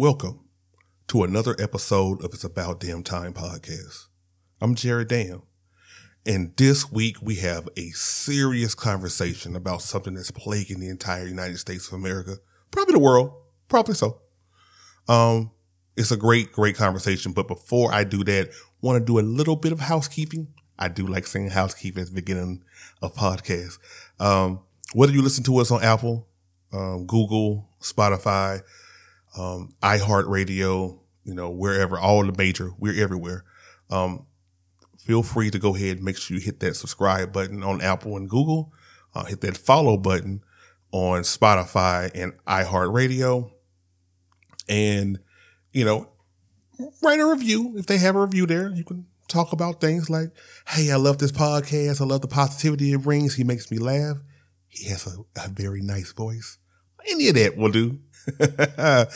Welcome to another episode of It's About Damn Time podcast. I'm Jared Dam, and this week we have a serious conversation about something that's plaguing the entire United States of America, probably the world, probably so. Um, it's a great, great conversation. But before I do that, want to do a little bit of housekeeping. I do like saying housekeeping at the beginning of podcasts. Um, whether you listen to us on Apple, um, Google, Spotify, um, iHeartRadio, you know, wherever, all the major, we're everywhere. Um, feel free to go ahead and make sure you hit that subscribe button on Apple and Google. Uh, hit that follow button on Spotify and iHeartRadio. And, you know, write a review. If they have a review there, you can talk about things like, Hey, I love this podcast. I love the positivity it brings. He makes me laugh. He has a, a very nice voice. Any of that will do.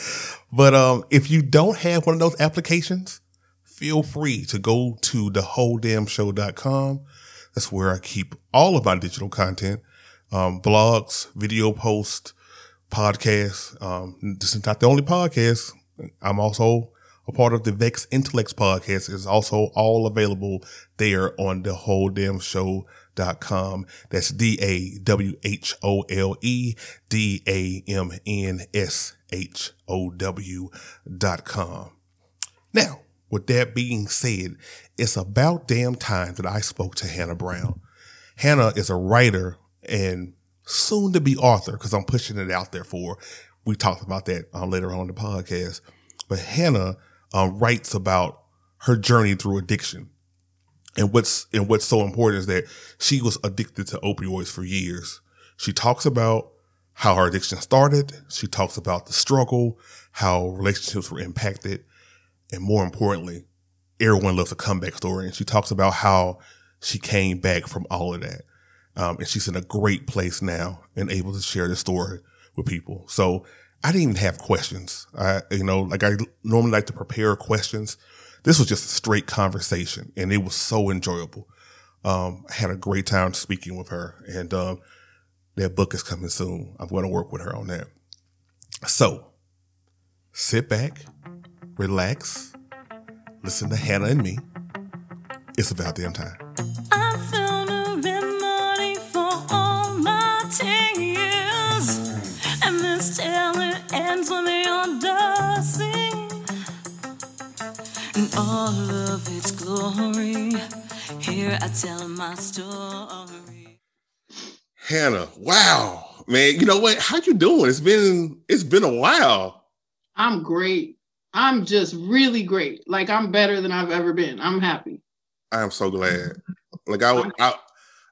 but um, if you don't have one of those applications, feel free to go to dawholedamnshow.com. That's where I keep all of my digital content, um, blogs, video posts, podcasts. Um, this is not the only podcast. I'm also a part of the Vex Intellects podcast. is also all available there on the whole damn show dot com. That's D A W H O L E D A M N S H O W dot com. Now, with that being said, it's about damn time that I spoke to Hannah Brown. Hannah is a writer and soon to be author because I'm pushing it out there for. We talked about that uh, later on in the podcast. But Hannah uh, writes about her journey through addiction and what's and what's so important is that she was addicted to opioids for years. She talks about how her addiction started. She talks about the struggle, how relationships were impacted, and more importantly, everyone loves a comeback story. And she talks about how she came back from all of that. Um, and she's in a great place now and able to share the story with people. So I didn't even have questions. I, you know, like I normally like to prepare questions this was just a straight conversation and it was so enjoyable. Um, I had a great time speaking with her and, um, that book is coming soon. I'm going to work with her on that. So sit back, relax, listen to Hannah and me. It's about damn time. Glory. Here I tell my story. Hannah, wow, man, you know what? How you doing? It's been it's been a while. I'm great. I'm just really great. Like I'm better than I've ever been. I'm happy. I am so glad. Like I, I,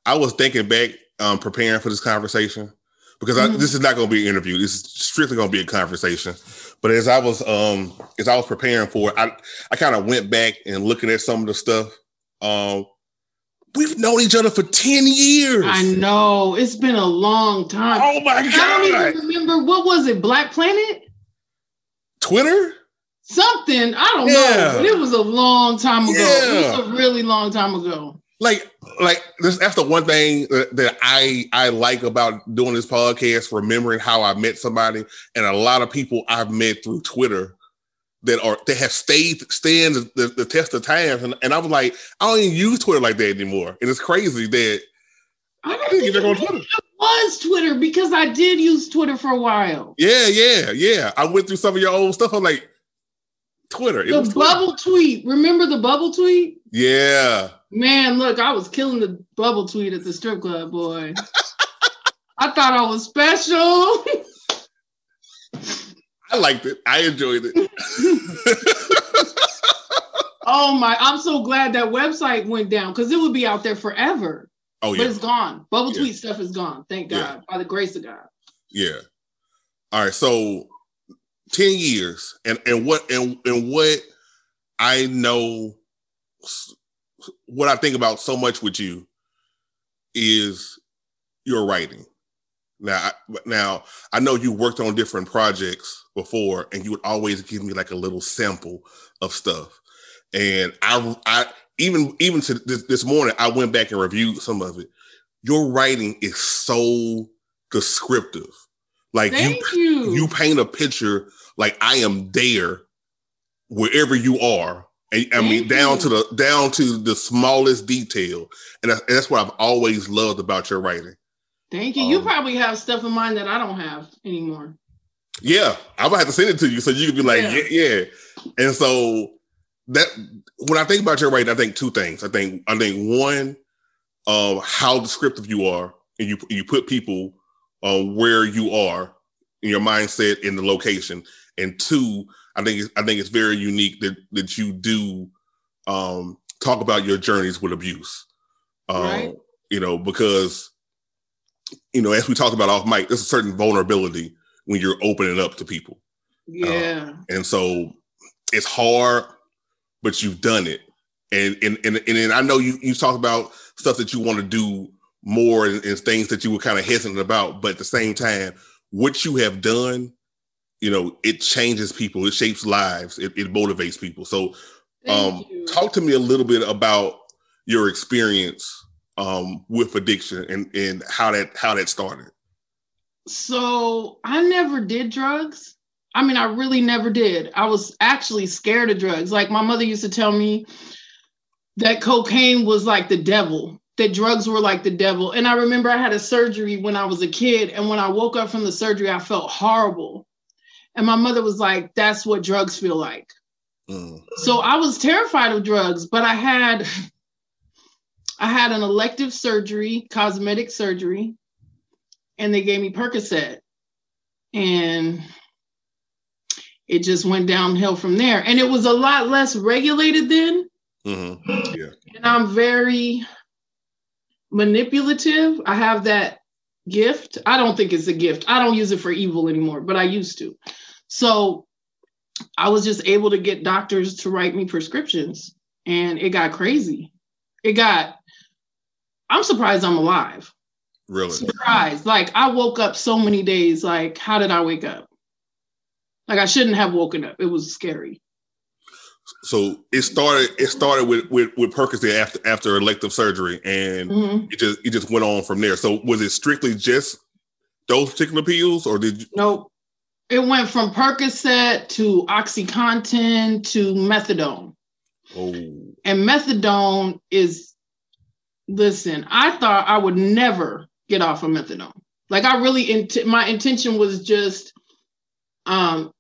I was thinking back, um, preparing for this conversation because I, mm-hmm. this is not going to be an interview. This is strictly going to be a conversation. But as I was um as I was preparing for it, I I kind of went back and looking at some of the stuff. Um, we've known each other for ten years. I know it's been a long time. Oh my god! I don't even remember what was it, Black Planet, Twitter, something. I don't yeah. know, but it was a long time ago. Yeah. It was a really long time ago like like this, that's the one thing that, I I like about doing this podcast, remembering how I met somebody, and a lot of people I've met through Twitter that are that have stayed stand the, the test of time, and, and I was like, I don't even use Twitter like that anymore, and it's crazy that I, I didn't get back on Twitter. It was Twitter because I did use Twitter for a while. Yeah, yeah, yeah. I went through some of your old stuff. I'm like, Twitter. It the bubble Twitter. tweet. Remember the bubble tweet? Yeah. Man, look, I was killing the bubble tweet at the strip club, boy. I thought I was special. I liked it. I enjoyed it. oh my, I'm so glad that website went down because it would be out there forever. Oh, yeah. But it's gone. Bubble yeah. tweet stuff is gone. Thank God. Yeah. By the grace of God. Yeah. All right. So 10 years and and what and, and what I know what I think about so much with you is your writing. Now, I, now I know you worked on different projects before, and you would always give me like a little sample of stuff. And I, I even even to this, this morning, I went back and reviewed some of it. Your writing is so descriptive. Like you, you, you paint a picture like I am there wherever you are. And, I mean, down to the down to the smallest detail, and that's, and that's what I've always loved about your writing. Thank you. you Um, probably have stuff in mind that I don't have anymore. Yeah, I'm gonna have to send it to you so you can be like, Yeah. yeah, yeah. And so that when I think about your writing, I think two things. I think I think one, um, how descriptive you are, and you you put people um where you are in your mindset in the location. And two, I think it's, I think it's very unique that that you do um talk about your journeys with abuse. Um, Right. you know, because you know, as we talked about off mic, there's a certain vulnerability when you're opening up to people. Yeah. And so it's hard, but you've done it. And and and, and then I know you you talk about stuff that you want to do more and, and things that you were kind of hesitant about, but at the same time, what you have done, you know, it changes people, it shapes lives, it, it motivates people. So um talk to me a little bit about your experience um with addiction and and how that how that started. So I never did drugs. I mean, I really never did. I was actually scared of drugs. Like my mother used to tell me that cocaine was like the devil, that drugs were like the devil. And I remember I had a surgery when I was a kid. And when I woke up from the surgery, I felt horrible. And my mother was like, that's what drugs feel like. Mm, So I was terrified of drugs, but I had I had an elective surgery, cosmetic surgery, and they gave me Percocet. And it just went downhill from there. And it was a lot less regulated then. mhm, Yeah. And I'm very manipulative. I have that gift. I don't think it's a gift. I don't use it for evil anymore, but I used to. So I was just able to get doctors to write me prescriptions and it got crazy. It got, I'm surprised I'm alive. Really. Surprised. Like I woke up so many days. Like, how did I wake up? Like I shouldn't have woken up. It was scary. So it started. It started with with with Percocet after after elective surgery, and Mhm. it just it just went on from there. So was it strictly just those particular pills, or did you? Nope. It went from Percocet to OxyContin to methadone. Oh, And methadone is, listen, I thought I would never get off of methadone. Like I really, int- my intention was just um,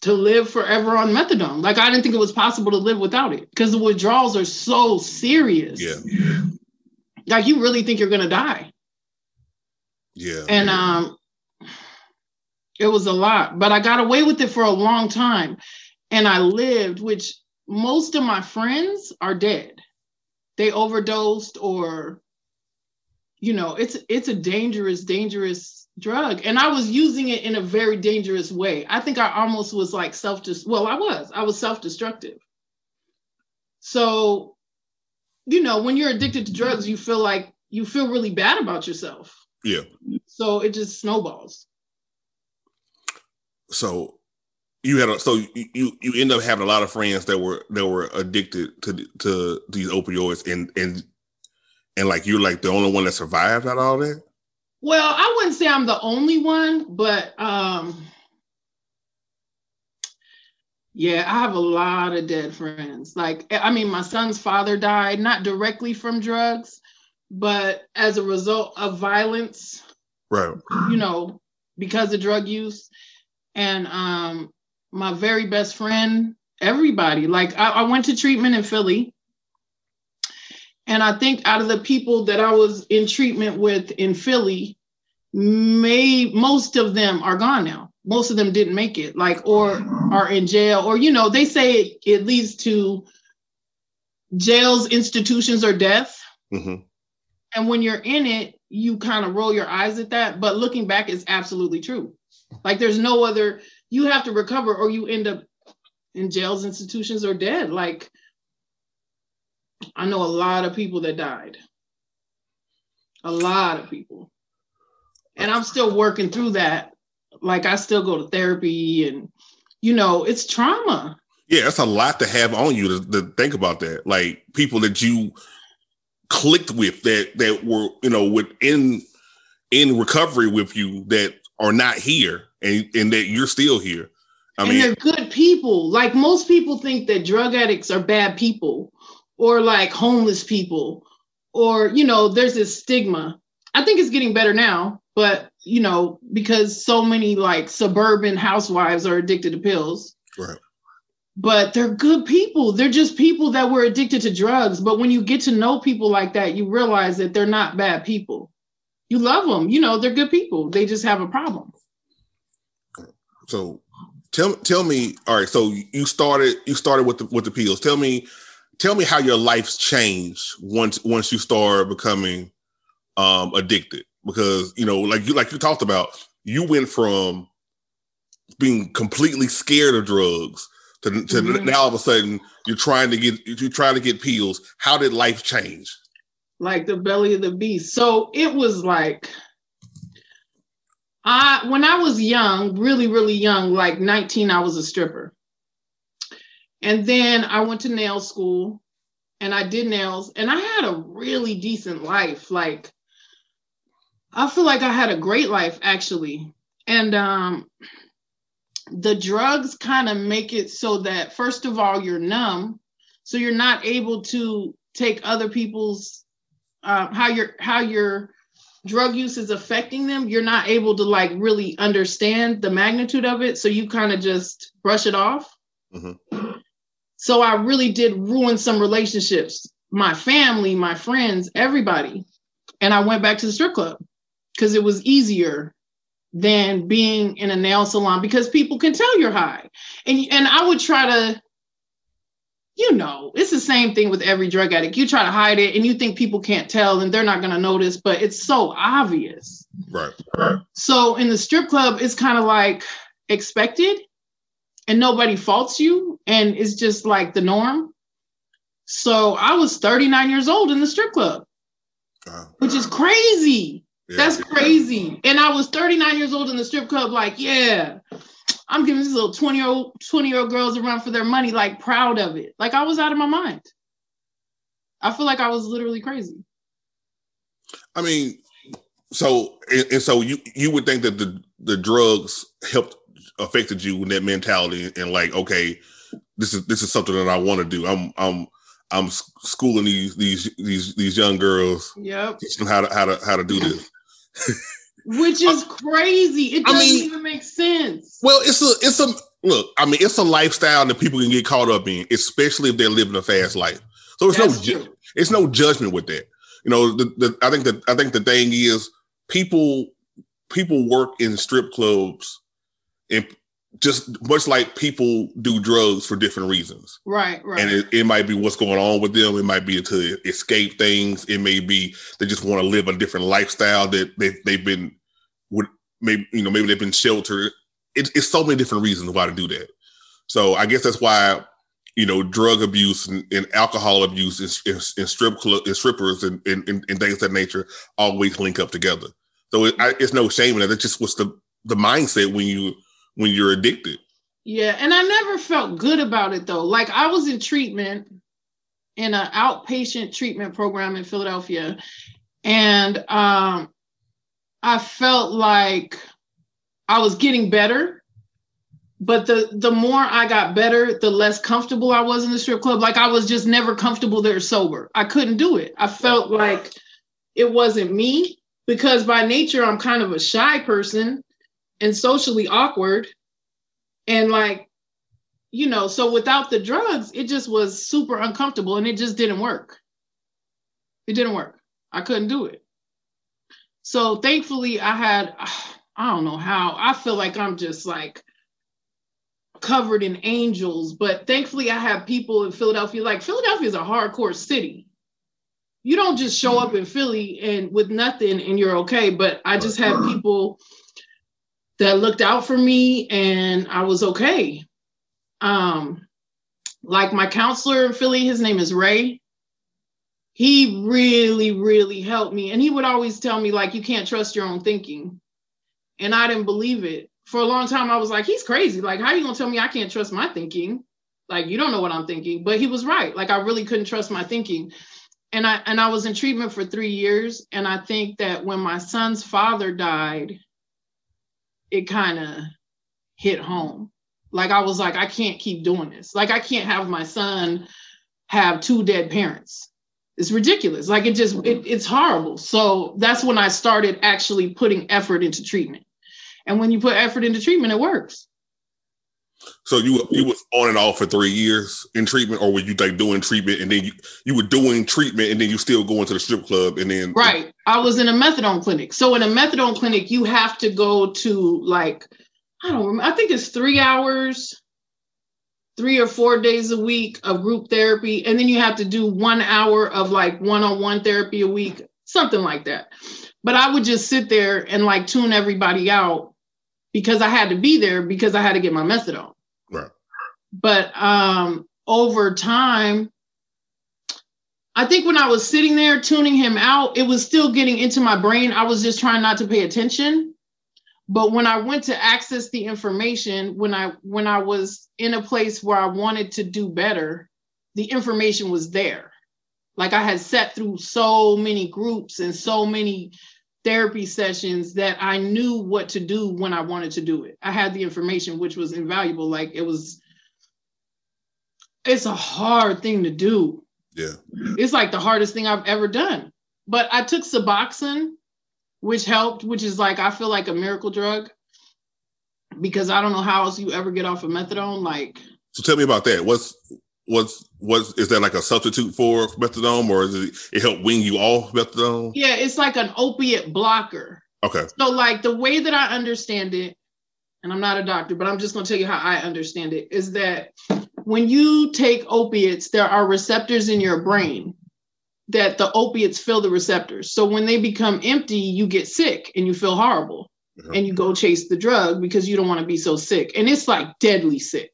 to live forever on methadone. Like I didn't think it was possible to live without it because the withdrawals are so serious. yeah, Like you really think you're gonna die. yeah. and um it was a lot but i got away with it for a long time. And i lived which most of my friends are dead. They overdosed or you know it's it's a dangerous dangerous drug. And i was using it in a very dangerous way. I think i almost was like self just well i was i was self-destructive. So you know when you're addicted to drugs you feel like you feel really bad about yourself. Yeah. so it just snowballs. So you had a so you you you end up having a lot of friends that were that were addicted to to these opioids, and and and like you're like the only one that survived out of all that. Well, I wouldn't say I'm the only one, but um yeah, I have a lot of dead friends. Like I mean, my son's father died not directly from drugs, but as a result of violence, Right. you know, because of drug use. And um my very best friend, everybody, like I, I went to treatment in Philly. And I think out of the people that I was in treatment with in Philly, may most of them are gone now. Most of them didn't make it, like, or are in jail, or you know, they say it, it leads to jails, institutions, or death. hmm And when you're in it, you kind of roll your eyes at that. But looking back, it's absolutely true. Like there's no other, you have to recover or you end up in jails, institutions, or dead. Like I know a lot of people that died. A lot of people. And I'm still working through that. Like I still go to therapy and you know, it's trauma. Yeah, that's a lot to have on you to, to think about that. Like people that you clicked with that that were you know within in recovery with you that are not here and, and that you're still here. I and mean, they're good people. Like most people think that drug addicts are bad people or like homeless people or, you know, there's this stigma. I think it's getting better now, but, you know, because so many like suburban housewives are addicted to pills. Right. But they're good people. They're just people that were addicted to drugs. But when you get to know people like that, you realize that they're not bad people. You love them. You know, they're good people. They just have a problem. So tell tell me all right so you started you started with the with the peels. tell me tell me how your life's changed once once you start becoming um addicted because you know like you like you talked about you went from being completely scared of drugs to, to mm-hmm. now all of a sudden you're trying to get you're trying to get pills how did life change like the belly of the beast so it was like I when I was young, really, really young, like 19, I was a stripper. And then I went to nail school and I did nails and I had a really decent life. Like I feel like I had a great life actually. And um the drugs kind of make it so that first of all you're numb so you're not able to take other people's uh, how you're how you're drug use is affecting them, you're not able to like really understand the magnitude of it. So you kind of just brush it off. Mm-hmm. So I really did ruin some relationships, my family, my friends, everybody. And I went back to the strip club because it was easier than being in a nail salon because people can tell you're high. And, and I would try to you know, it's the same thing with every drug addict. You try to hide it and you think people can't tell and they're not going to notice, but it's so obvious. Right. right. So in the strip club, it's kind of like expected and nobody faults you and it's just like the norm. So I was 39 years old in the strip club, which is crazy. Yeah. That's crazy. And I was 39 years old in the strip club, like, yeah, I'm giving these little 20 year old 20 year old girls a run for their money, like proud of it. Like I was out of my mind. I feel like I was literally crazy. I mean, so and, so you you would think that the the drugs helped affected you in that mentality and like okay, this is this is something that I want to do. I'm I'm I'm schooling these these these these young girls. Yep. Teaching them how to how to how to do this. which is uh, crazy. It doesn't I mean, even make sense. Well, it's a it's a look. I mean, it's a lifestyle that people can get caught up in, especially if they're living a fast life. So it's That's no true. it's no judgment with that. You know, the, the I think that I think the thing is people people work in strip clubs and just much like people do drugs for different reasons. Right, right. And it, it, might be what's going on with them. It might be to escape things. It may be they just want to live a different lifestyle that they, they've been would maybe you know maybe they've been sheltered. It, it's so many different reasons why to do that. So I guess that's why you know drug abuse and, and alcohol abuse and, and strip club and strippers and, and, and, things that nature always link up together. So it, I, it's no shame in that. It's just what's the the mindset when you when you're addicted. Yeah, and I never felt good about it though. Like I was in treatment in an outpatient treatment program in Philadelphia, and um, I felt like I was getting better, but the the more I got better, the less comfortable I was in the strip club. Like I was just never comfortable there sober. I couldn't do it. I felt like it wasn't me because by nature I'm kind of a shy person and socially awkward and like you know, so without the drugs, it just was super uncomfortable and it just didn't work. It didn't work. I couldn't do it. So thankfully, I had, I don't know how, I feel like I'm just like covered in angels, but thankfully, I have people in Philadelphia. Like, Philadelphia is a hardcore city. You don't just show up in Philly and with nothing and you're okay, but I just have people that looked out for me and I was okay. Um, like my counselor in Philly, his name is Ray he really, really helped me. And he would always tell me, like, you can't trust your own thinking. And I didn't believe it. For a long time, I was like, he's crazy. Like, how are you gonna tell me I can't trust my thinking? Like, you don't know what I'm thinking. But he was right. Like, I really couldn't trust my thinking. And I and I was in treatment for three years. And I think that when my son's father died, it kind of hit home. Like I was like, I can't keep doing this. Like I can't have my son have two dead parents. It's ridiculous. Like it just it, it's horrible. So that's when I started actually putting effort into treatment. And when you put effort into treatment, it works. So you you was on and off for three years in treatment, or were you like doing treatment and then you, you were doing treatment and then you still going to the strip club and then right. I was in a methadone clinic. So in a methadone clinic, you have to go to like I don't remember. I think it's three hours, three or four days a week of group therapy. And then you have to do one hour of like one on one therapy a week, something like that. But I would just sit there and like tune everybody out because I had to be there because I had to get my methadone. Right. But um, over time, I think when I was sitting there tuning him out, it was still getting into my brain. I was just trying not to pay attention but when i went to access the information when i when i was in a place where i wanted to do better the information was there like i had sat through so many groups and so many therapy sessions that i knew what to do when i wanted to do it i had the information which was invaluable like it was it's a hard thing to do yeah it's like the hardest thing i've ever done but i took suboxone which helped, which is like I feel like a miracle drug because I don't know how else you ever get off of methadone. Like, so tell me about that. What's what's what's is that like a substitute for methadone, or is it it help wing you off methadone? Yeah, it's like an opiate blocker. Okay. So like the way that I understand it, and I'm not a doctor, but I'm just going to tell you how I understand it is that when you take opiates, there are receptors in your brain that the opiates fill the receptors. So when they become empty, you get sick and you feel horrible mm-hmm. and you go chase the drug because you don't want to be so sick. And it's like deadly sick.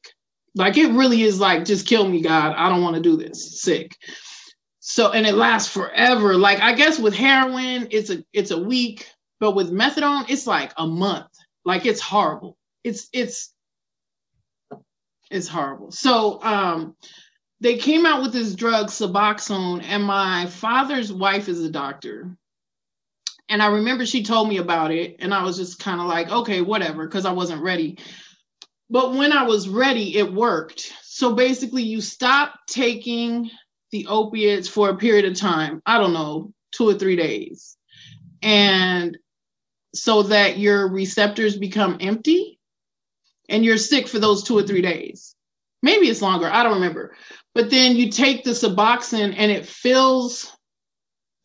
Like it really is like, just kill me, God. I don't want to do this. Sick. So and it lasts forever. Like I guess with heroin, it's a it's a week, but with methadone, it's like a month. Like it's horrible. It's it's it's horrible. So um they came out with this drug suboxone and my father's wife is a doctor and i remember she told me about it and i was just kind of like okay whatever because i wasn't ready but when i was ready it worked. So basically you stop taking the opiates for a period of time i don't know two or three days. And so that your receptors become empty and you're sick for those two or three days. Maybe it's longer i don't remember. But then you take the Suboxone and it fills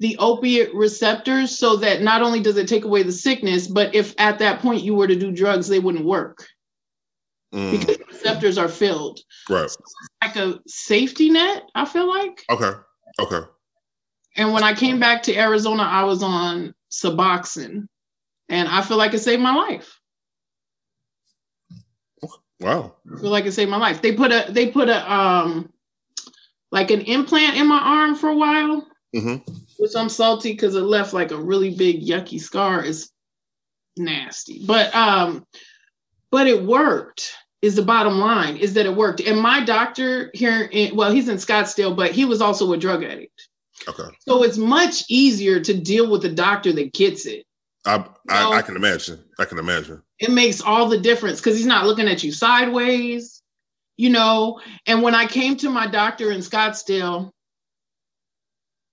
the opiate receptors so that not only does it take away the sickness, but if at that point you were to do drugs, they wouldn't work mm. because the receptors are filled. Right. So like a safety net, I feel like. Okay. Okay. And when I came back to Arizona, I was on Suboxone and I feel like it saved my life. Wow. I feel like it saved my life. They put a they put a um like an implant in my arm for a while, mm-hmm. which I'm salty because it left like a really big yucky scar. It's nasty, but um, but it worked. Is the bottom line is that it worked. And my doctor here, in, well, he's in Scottsdale, but he was also a drug addict. Okay. So it's much easier to deal with a doctor that gets it. I, I, I, can imagine. I can imagine. It makes all the difference because he's not looking at you sideways you know. And when I came to my doctor in Scottsdale,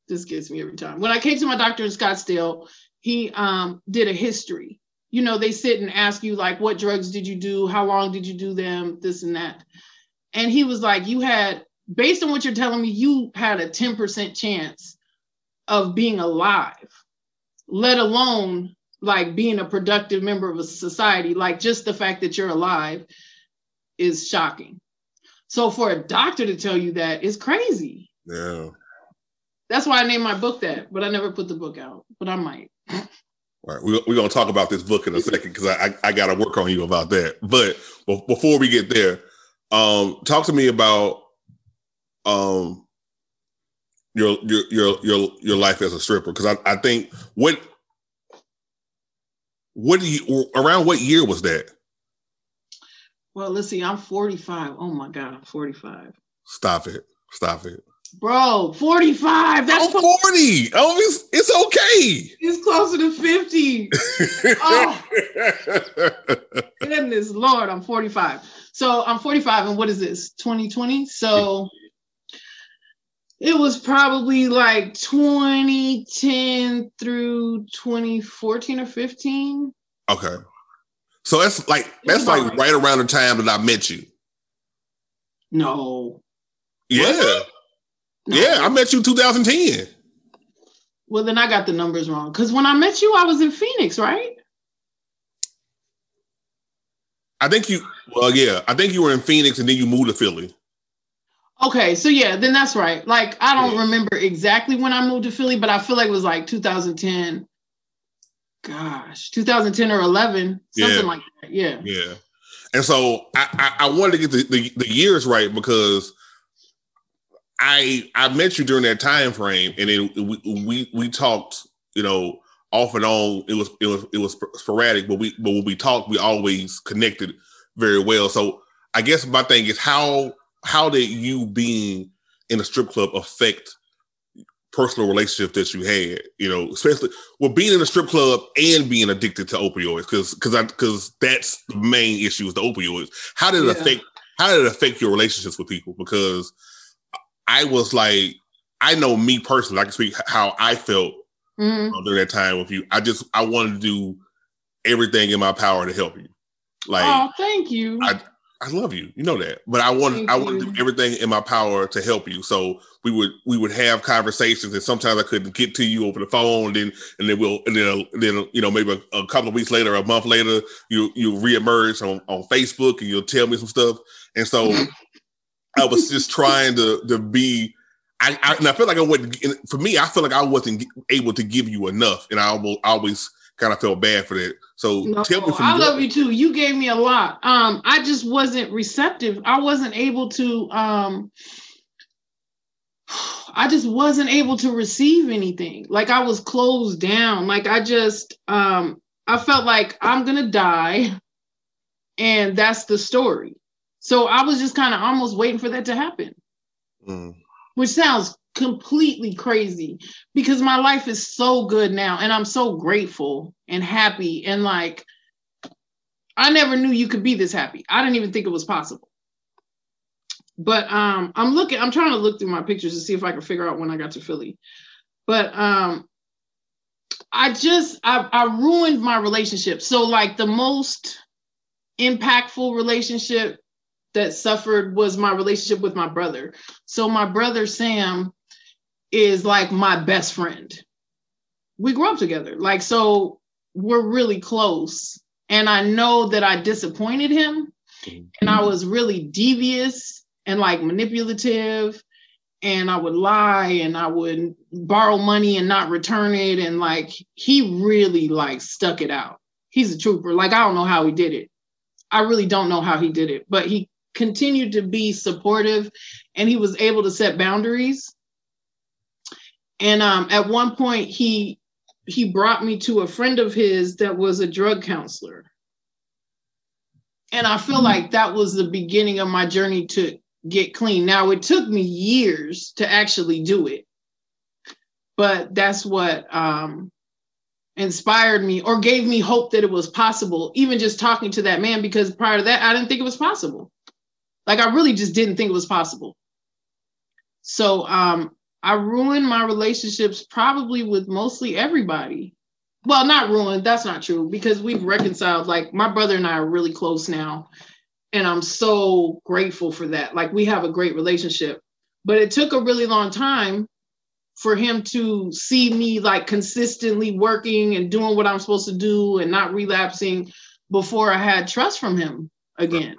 this gets me every time. When I came to my doctor in Scottsdale, he um, did a history. You know, they sit and ask you, like, what drugs did you do? How long did you do them? This and that. And he was like, you had, based on what you're telling me, you had a 10% chance of being alive, let alone like being a productive member of a society. Like, just the fact that you're alive is shocking. So for a doctor to tell you that is crazy. Yeah. That's why I named my book that, but I never put the book out, but I might. All right, we're, we're going to talk about this book in a second because I, I, I got to work on you about that. But before we get there, um, talk to me about um, your your your your your life as a stripper because I, I think what what do you around what year was that? Well, let's see. I'm 45. Oh my God, I'm 45. Stop it. Stop it. Bro, 45. That's I'm 40. Oh, it's, it's okay. It's closer to 50. oh, goodness Lord, I'm 45. So I'm 45, and what is this? 2020. So it was probably like 2010 through 2014 or 15. Okay. So that's like that's like right around the time that I met you. No. Yeah. No. Yeah, I met you 2010. Well, then I got the numbers wrong. Because when I met you, I was in Phoenix, right? I think you well, yeah. I think you were in Phoenix and then you moved to Philly. Okay, so yeah, then that's right. Like I don't yeah. remember exactly when I moved to Philly, but I feel like it was like 2010. Gosh, 2010 or 11, something yeah. like that. Yeah. Yeah. And so I, I, I wanted to get the, the, the, years right because I I met you during that time frame, and then we we, we talked, you know, off and on. It was it was it was sporadic, but we but when we talked, we always connected very well. So I guess my thing is how how did you being in a strip club affect personal relationship that you had? You know, especially with being in a strip club and being addicted to opioids, because because I because that's the main issue is the opioids. How did it yeah. affect how did it affect your relationships with people? Because I was like, I know me personally, I can speak how I felt mm-hmm. during that time with you. I just I wanted to do everything in my power to help you. Like, oh, thank you. I I love you. You know that. But I want I want to do everything in my power to help you. So we would we would have conversations and sometimes I couldn't get to you over the phone and then and then we'll and then then you know maybe a, a couple of weeks later, a month later, you you reemerge on, on Facebook and you'll tell me some stuff. And so I was just trying to to be I, I, and I feel like I wasn't for me, I feel like I wasn't able to give you enough. And I will always kind of felt bad for that. So no, tell me. From I love you too. You gave me a lot. Um, I just wasn't receptive. I wasn't able to. Um, I just wasn't able to receive anything. Like I was closed down. Like I just, um, I felt like I'm gonna die, and that's the story. So I was just kind of almost waiting for that to happen, mm. which sounds completely crazy because my life is so good now and I'm so grateful and happy and like I never knew you could be this happy. I didn't even think it was possible. But um I'm looking I'm trying to look through my pictures to see if I can figure out when I got to Philly. But um I just I, I ruined my relationship. So like the most impactful relationship that suffered was my relationship with my brother. So my brother Sam is like my best friend. We grew up together. Like, so we're really close. And I know that I disappointed him and I was really devious and like manipulative and I would lie and I would borrow money and not return it. And like, he really like stuck it out. He's a trooper. Like, I don't know how he did it. I really don't know how he did it, but he continued to be supportive and he was able to set boundaries and um, at one point, he he brought me to a friend of his that was a drug counselor. And I feel mm-hmm. like that was the beginning of my journey to get clean. Now, it took me years to actually do it, but that's what um, inspired me or gave me hope that it was possible, even just talking to that man, because prior to that, I didn't think it was possible. Like, I really just didn't think it was possible. So um, I ruined my relationships probably with mostly everybody. Well, not ruined, that's not true because we've reconciled. Like my brother and I are really close now. And I'm so grateful for that. Like we have a great relationship. But it took a really long time for him to see me like consistently working and doing what I'm supposed to do and not relapsing before I had trust from him again.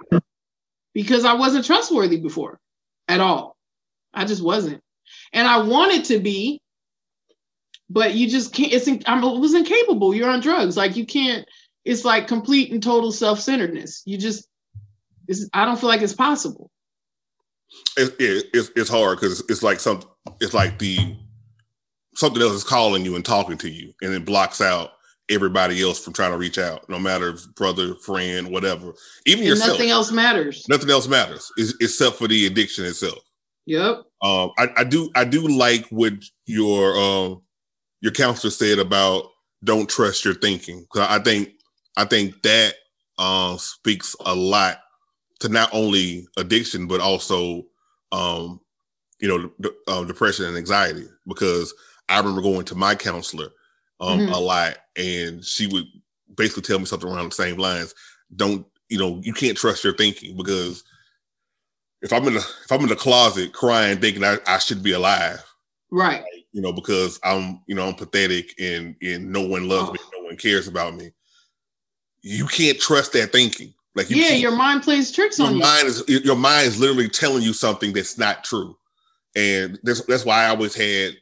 Because I wasn't trustworthy before at all. I just wasn't and I wanted to be, but you just can't. It's i'm was incapable. You're on drugs. Like you can't. It's like complete and total self centeredness. You just. It's, I don't feel like it's possible. It, it, it's it's hard because it's like some. It's like the something else is calling you and talking to you, and it blocks out everybody else from trying to reach out, no matter if brother, friend, whatever. Even and yourself. Nothing else matters. Nothing else matters, except for the addiction itself. Yep. Um, I, I do I do like what your um your counselor said about don't trust your thinking. Cause I think I think that uh, speaks a lot to not only addiction but also um, you know uh, depression and anxiety. Because I remember going to my counselor um, mm-hmm. a lot, and she would basically tell me something around the same lines. Don't you know you can't trust your thinking because if I'm in the if I'm in the closet crying thinking I, I should be alive, right? You know because I'm you know I'm pathetic and and no one loves oh. me, no one cares about me. You can't trust that thinking. Like you yeah, your mind plays tricks on you. Your mind is your mind is literally telling you something that's not true, and that's that's why I always had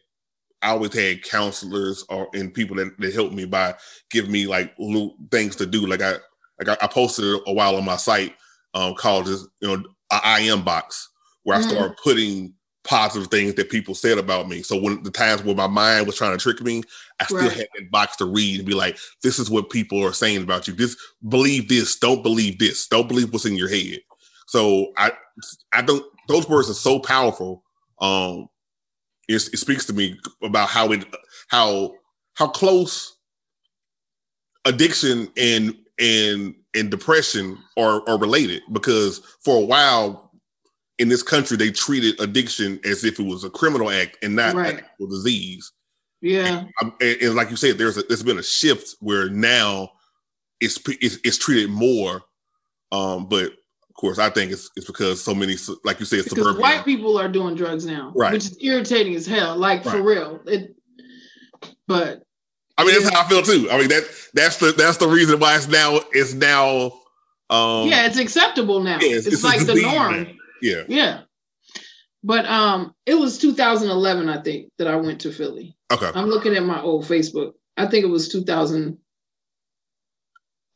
I always had counselors or and people that, that helped me by giving me like little things to do. Like I like I, posted a while on my site um, called this, you know, I am box where mm. I started putting positive things that people said about me. So when the times where my mind was trying to trick me, I still right. had that box to read and be like, this is what people are saying about you. This believe this, don't believe this, don't believe what's in your head. So I I don't those words are so powerful. Um it, it speaks to me about how it how how close addiction and and and depression are, are related because for a while in this country they treated addiction as if it was a criminal act and not right. a disease. Yeah, and, and, and, like you said, there's a, there's been a shift where now it's it's, it's treated more. Um, but course, I think it's it's because so many, like you said, because suburban. white people are doing drugs now, right? Which is irritating as hell. Like right. for real. It, but I mean, that's how I feel too. I mean, that that's the that's the reason why it's now it's now. Um, yeah, it's acceptable now. Yeah, it's, it's, it's like the norm. Yeah, yeah. But um, it was 2011, I think, that I went to Philly. Okay. I'm looking at my old Facebook. I think it was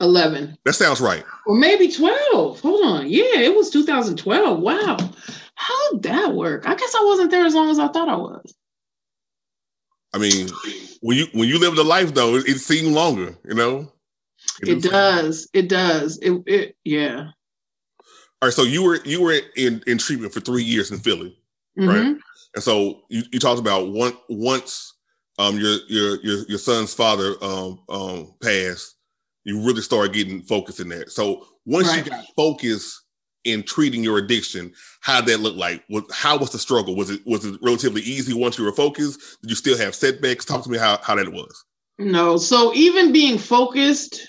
2011. That sounds right. Or maybe 12. Hold on. Yeah, it was 2012. Wow. How did that work? I guess I wasn't there as long as I thought I was. I mean, when you when you live the life though, it, it seemed longer, you know. It, it does. It does. It, it yeah. All right. So you were you were in in treatment for three years in Philly, mm-hmm. right? And so you, you talked about one once um your your your your son's father um um passed, you really start getting focused in that. So once right. you got focused in treating your addiction, how did that look like? What, how was the struggle? Was it was it relatively easy once you were focused? Did you still have setbacks? Talk to me how, how that was. No. So even being focused,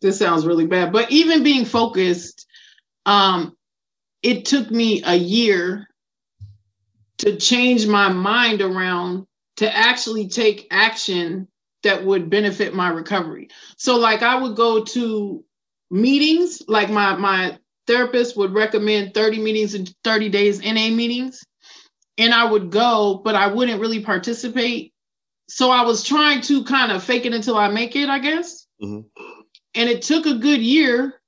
this sounds really bad, but even being focused, um, it took me a year to change my mind around to actually take action that would benefit my recovery. So like I would go to meetings, like my my therapist would recommend 30 meetings in 30 days NA meetings. And I would go, but I wouldn't really participate. So I was trying to kind of fake it until I make it, I guess. Mm-hmm. And it took a good year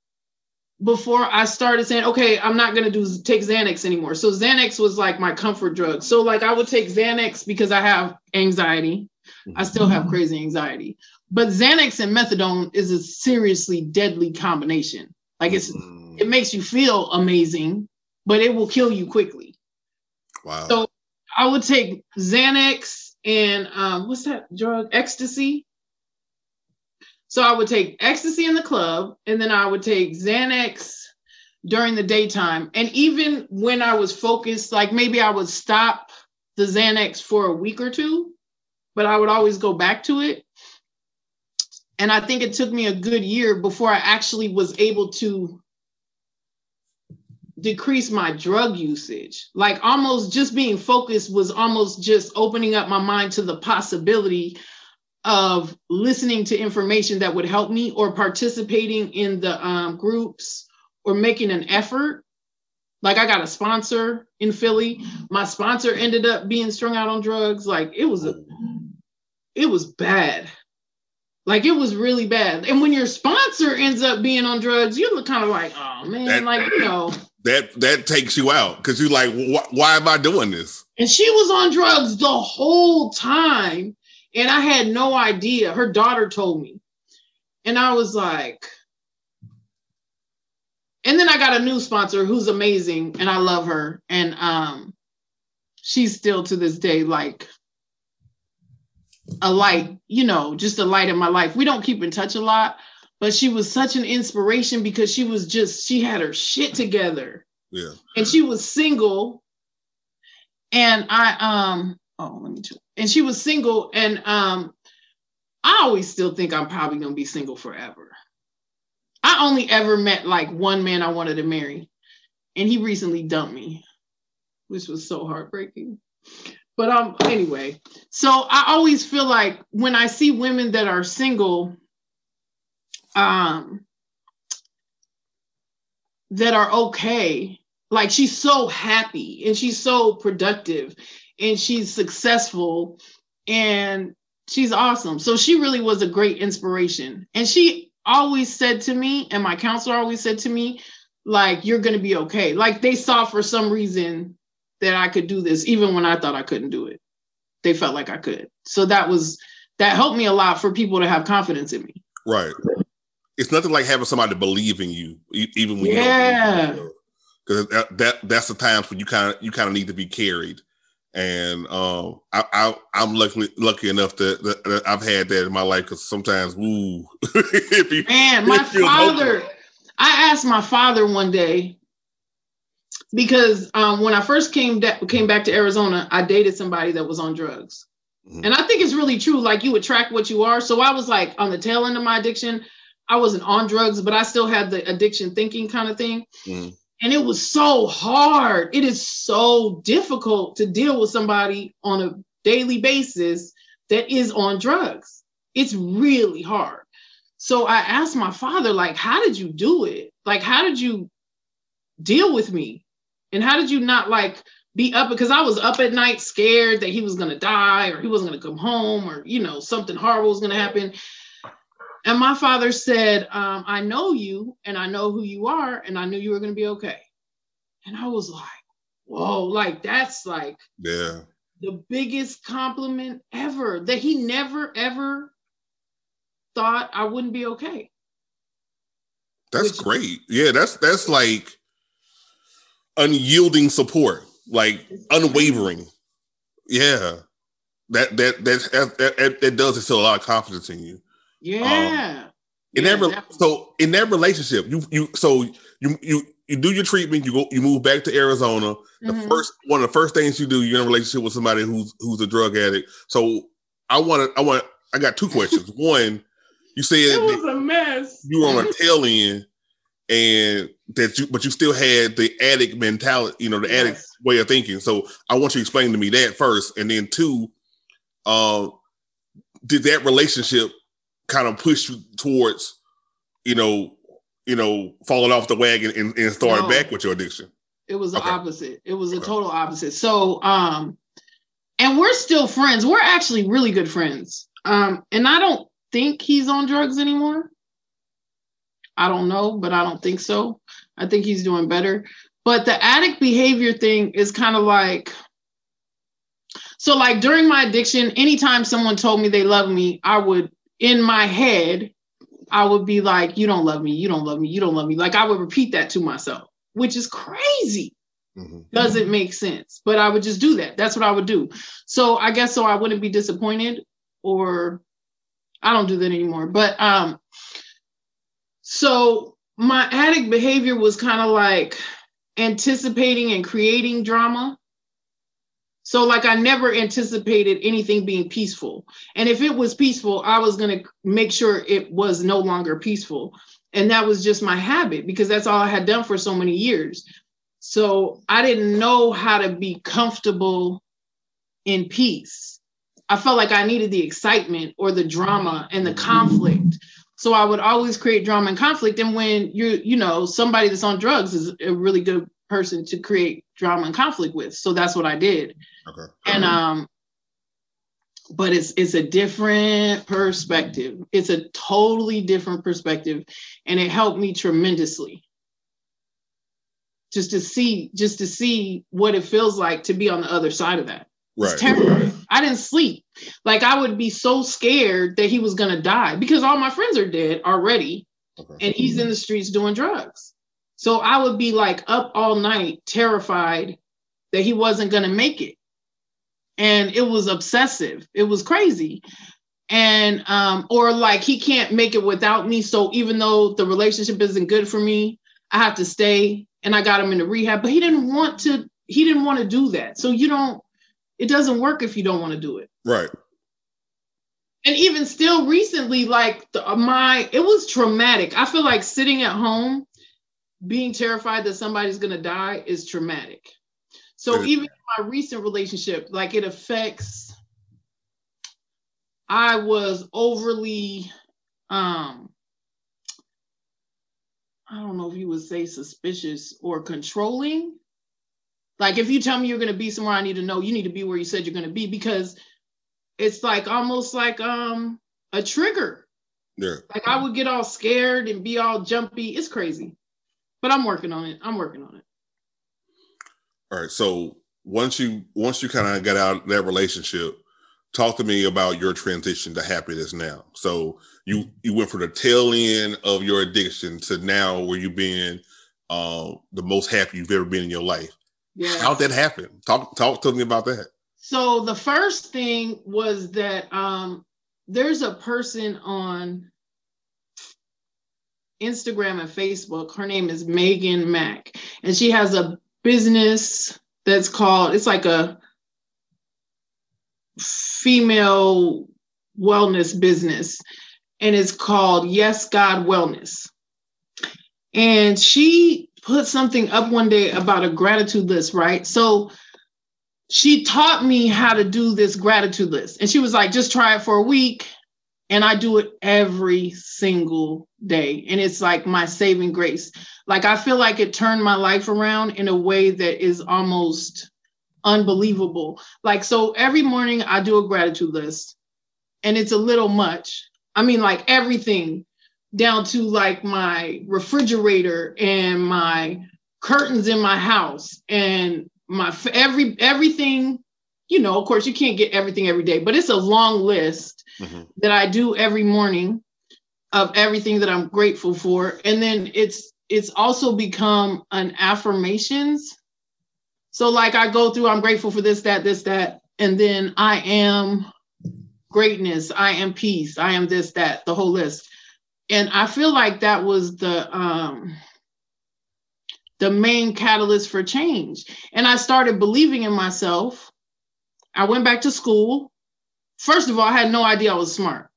before I started saying, okay, I'm not gonna do take Xanax anymore. So Xanax was like my comfort drug. So like I would take Xanax because I have anxiety. I still have crazy anxiety. But Xanax and methadone is a seriously deadly combination. Like it's mm. it makes you feel amazing, but it will kill you quickly. Wow. So I would take Xanax and um, what's that drug? Ecstasy. So I would take ecstasy in the club, and then I would take Xanax during the daytime. And even when I was focused, like maybe I would stop the Xanax for a week or two, but I would always go back to it. And I think it took me a good year before I actually was able to decrease my drug usage. Like almost just being focused was almost just opening up my mind to the possibility of listening to information that would help me or participating in the um, groups or making an effort. Like I got a sponsor in Philly. My sponsor ended up being strung out on drugs. Like it was a, it was bad. Like it was really bad. And when your sponsor ends up being on drugs, you look kind of like, oh man, that, like you know. That that takes you out because you're like, why am I doing this? And she was on drugs the whole time, and I had no idea. Her daughter told me, and I was like, and then I got a new sponsor who's amazing and I love her. And um she's still to this day like a light, you know, just a light in my life. We don't keep in touch a lot, but she was such an inspiration because she was just she had her shit together. Yeah. And she was single. And I um oh let me check. And she was single and um I always still think I'm probably going to be single forever. I only ever met like one man I wanted to marry, and he recently dumped me, which was so heartbreaking. But um, anyway, so I always feel like when I see women that are single, um, that are okay, like she's so happy and she's so productive and she's successful and she's awesome. So she really was a great inspiration. And she always said to me, and my counselor always said to me, like, you're going to be okay. Like they saw for some reason that I could do this, even when I thought I couldn't do it. They felt like I could. So that was, that helped me a lot for people to have confidence in me. Right. It's nothing like having somebody believe in you, even when yeah. you don't. Because that, that that's the times when you kind of you kind of need to be carried and um, I, I am lucky lucky enough that, that, I've had that in my life because sometimes, ooh, you, man, my father. I asked my father one day because um, when I first came da- came back to Arizona, I dated somebody that was on drugs, mm-hmm. and I think it's really true. Like you attract what you are. So I was like on the tail end of my addiction. I wasn't on drugs, but I still had the addiction thinking kind of thing. Mm-hmm. And it was so hard. It is so difficult to deal with somebody on a daily basis that is on drugs. It's really hard. So I asked my father, like, how did you do it? Like, how did you deal with me? And how did you not like be up? Because I was up at night scared that he was going to die or he wasn't going to come home or, you know, something horrible was going to happen. And my father said, um, I know you and I know who you are, and I knew you were going to be okay. And I was like, whoa, like that's like yeah the biggest compliment ever that he never ever thought I wouldn't be okay. That's Which, great. Yeah, that's that's like unyielding support, like unwavering. Yeah. That that that that, that, that does instill a lot of confidence in you. Yeah. Um, in yeah, that re- so in that relationship, you you so you you you do your treatment, you go you move back to Arizona. The mm-hmm. first one of the first things you do, you're in a relationship with somebody who's who's a drug addict. So I want to I want I got two questions. one, you said it was a mess. You were on a tail end and that you but you still had the addict mentality, you know, the yes. addict way of thinking. So I want you to explain to me that first. And then two, uh, did that relationship kind of push you towards, you know, you know, falling off the wagon and, and starting no, back with your addiction? It was the okay. opposite. It was a total opposite. So, um, and we're still friends. We're actually really good friends. Um, and I don't think he's on drugs anymore. I don't know, but I don't think so. I think he's doing better. But the addict behavior thing is kind of like so like during my addiction, anytime someone told me they love me, I would in my head, I would be like, you don't love me, you don't love me, you don't love me. Like I would repeat that to myself, which is crazy. Mm-hmm. Doesn't make sense. But I would just do that. That's what I would do. So I guess so I wouldn't be disappointed or I don't do that anymore. But um so my addict behavior was kind of like anticipating and creating drama so, like, I never anticipated anything being peaceful. And if it was peaceful, I was going to make sure it was no longer peaceful. And that was just my habit because that's all I had done for so many years. So, I didn't know how to be comfortable in peace. I felt like I needed the excitement or the drama and the conflict. So I would always create drama and conflict. And when you're, you know, somebody that's on drugs is a really good person to create drama and conflict with. So that's what I did. Okay. And um, but it's it's a different perspective. It's a totally different perspective, and it helped me tremendously. Just to see, just to see what it feels like to be on the other side of that. Right. It's terrible. I didn't sleep. Like I would be so scared that he was gonna die because all my friends are dead already, okay. and he's in the streets doing drugs. So I would be like up all night, terrified that he wasn't going to make it. And it was obsessive. It was crazy. And, um, or like he can't make it without me. So even though the relationship isn't good for me, I have to stay. And I got him into rehab, but he didn't want to, he didn't want to do that. So you don't, it doesn't work if you don't want to do it. Right. And even still recently, like the, my, it was traumatic. I feel like sitting at home being terrified that somebody's going to die is traumatic. So even my recent relationship, like it affects, I was overly, um, I don't know if you would say suspicious or controlling. Like if you tell me you're going to be somewhere I need to know, you need to be where you said you're going to be because it's like almost like um a trigger. Yeah. Like I would get all scared and be all jumpy. It's crazy but I'm working on it. I'm working on it. All right. So once you once you kind of got out that relationship, talk to me about your transition to happiness now. So you you went from the tail end of your addiction to now where you've been um, the most happy you've ever been in your life. Yeah. How'd that happen? Talk talk to me about that. So the first thing was that um, there's a person on Instagram and Facebook. Her name is Megan Mack, and she has a business that's called, it's like a female wellness business, and it's called Yes God Wellness. And she put something up one day about a gratitude list, right? So she taught me how to do this gratitude list. And she was like, just try it for a week and I do it every single day. And it's like my saving grace. Like I feel like it turned my life around in a way that is almost unbelievable. Like, so every morning I do a gratitude list, and it's a little much. I mean, like everything down to like my refrigerator and my curtains in my house and my every everything you know of course you can't get everything every day but it's a long list mm-hmm. that I do every morning of everything that I'm grateful for. And then it's it's also become an affirmations. So like I go through, I'm grateful for this, that, this, that, and then I am greatness, I am peace, I am this, that, the whole list. And I feel like that was the um the main catalyst for change. And I started believing in myself. I went back to school. First of all, I had no idea I was smart.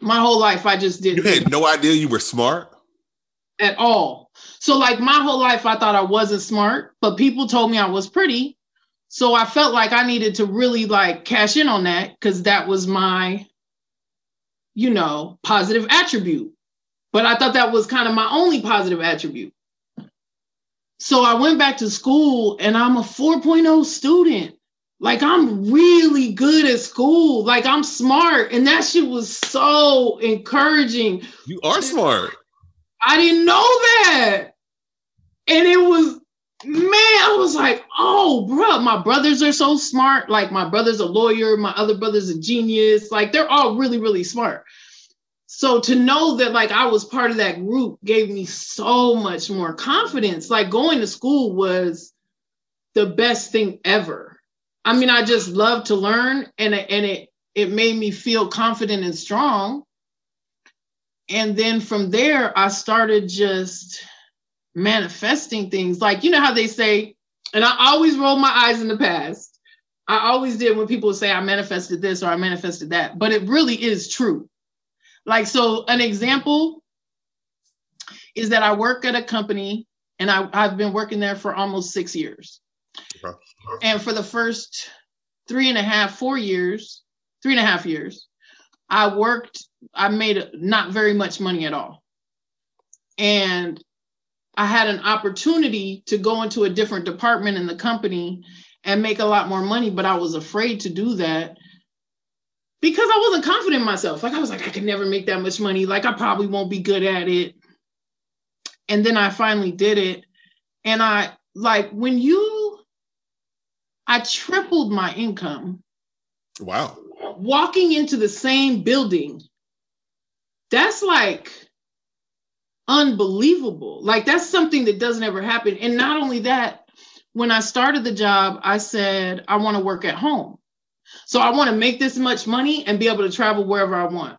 My whole life, I just didn't. You had no idea you were smart at all. So, like, my whole life, I thought I wasn't smart, but people told me I was pretty. So I felt like I needed to really like cash in on that because that was my, you know, positive attribute. But I thought that was kind of my only positive attribute. So I went back to school and I'm a 4.0 student. Like I'm really good at school. Like I'm smart. And that shit was so encouraging. You are smart. I didn't know that. And it was, man, I was like, oh, bro, my brothers are so smart. Like my brother's a lawyer, my other brother's a genius. Like they're all really, really smart. So to know that like I was part of that group gave me so much more confidence. Like going to school was the best thing ever I mean, I just love to learn and and it it made me feel confident and strong. And then from there, I started just manifesting things. Like, you know how they say, and I always roll my eyes in the past. I always did when people say I manifested this or I manifested that, but it really is true. Like, so an example is that I work at a company and I, I've been working there for almost six years. Okay. And for the first three and a half, four years, three and a half years, I worked, I made not very much money at all. And I had an opportunity to go into a different department in the company and make a lot more money, but I was afraid to do that because I wasn't confident in myself. Like I was like, I could never make that much money. Like I probably won't be good at it. And then I finally did it. And I like when you I tripled my income. Wow. Walking into the same building. That's like unbelievable. Like that's something that doesn't ever happen. And not only that, when I started the job, I said, I want to work at home. So I want to make this much money and be able to travel wherever I want.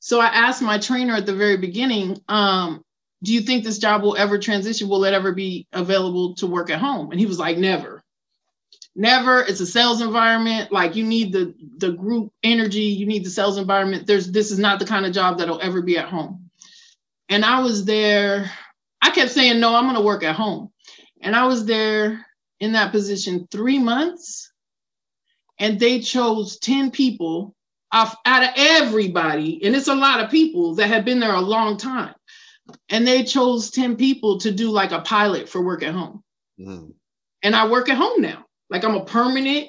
So I asked my trainer at the very beginning, um, do you think this job will ever transition? Will it ever be available to work at home? And he was like, never. Never. It's a sales environment. Like you need the the group energy, you need the sales environment. There's this is not the kind of job that'll ever be at home. And I was there, I kept saying, no, I'm gonna work at home. And I was there in that position three months, and they chose 10 people off out of everybody, and it's a lot of people that had been there a long time. And they chose 10 people to do like a pilot for work at home. Mm. And I work at home now. Like I'm a permanent.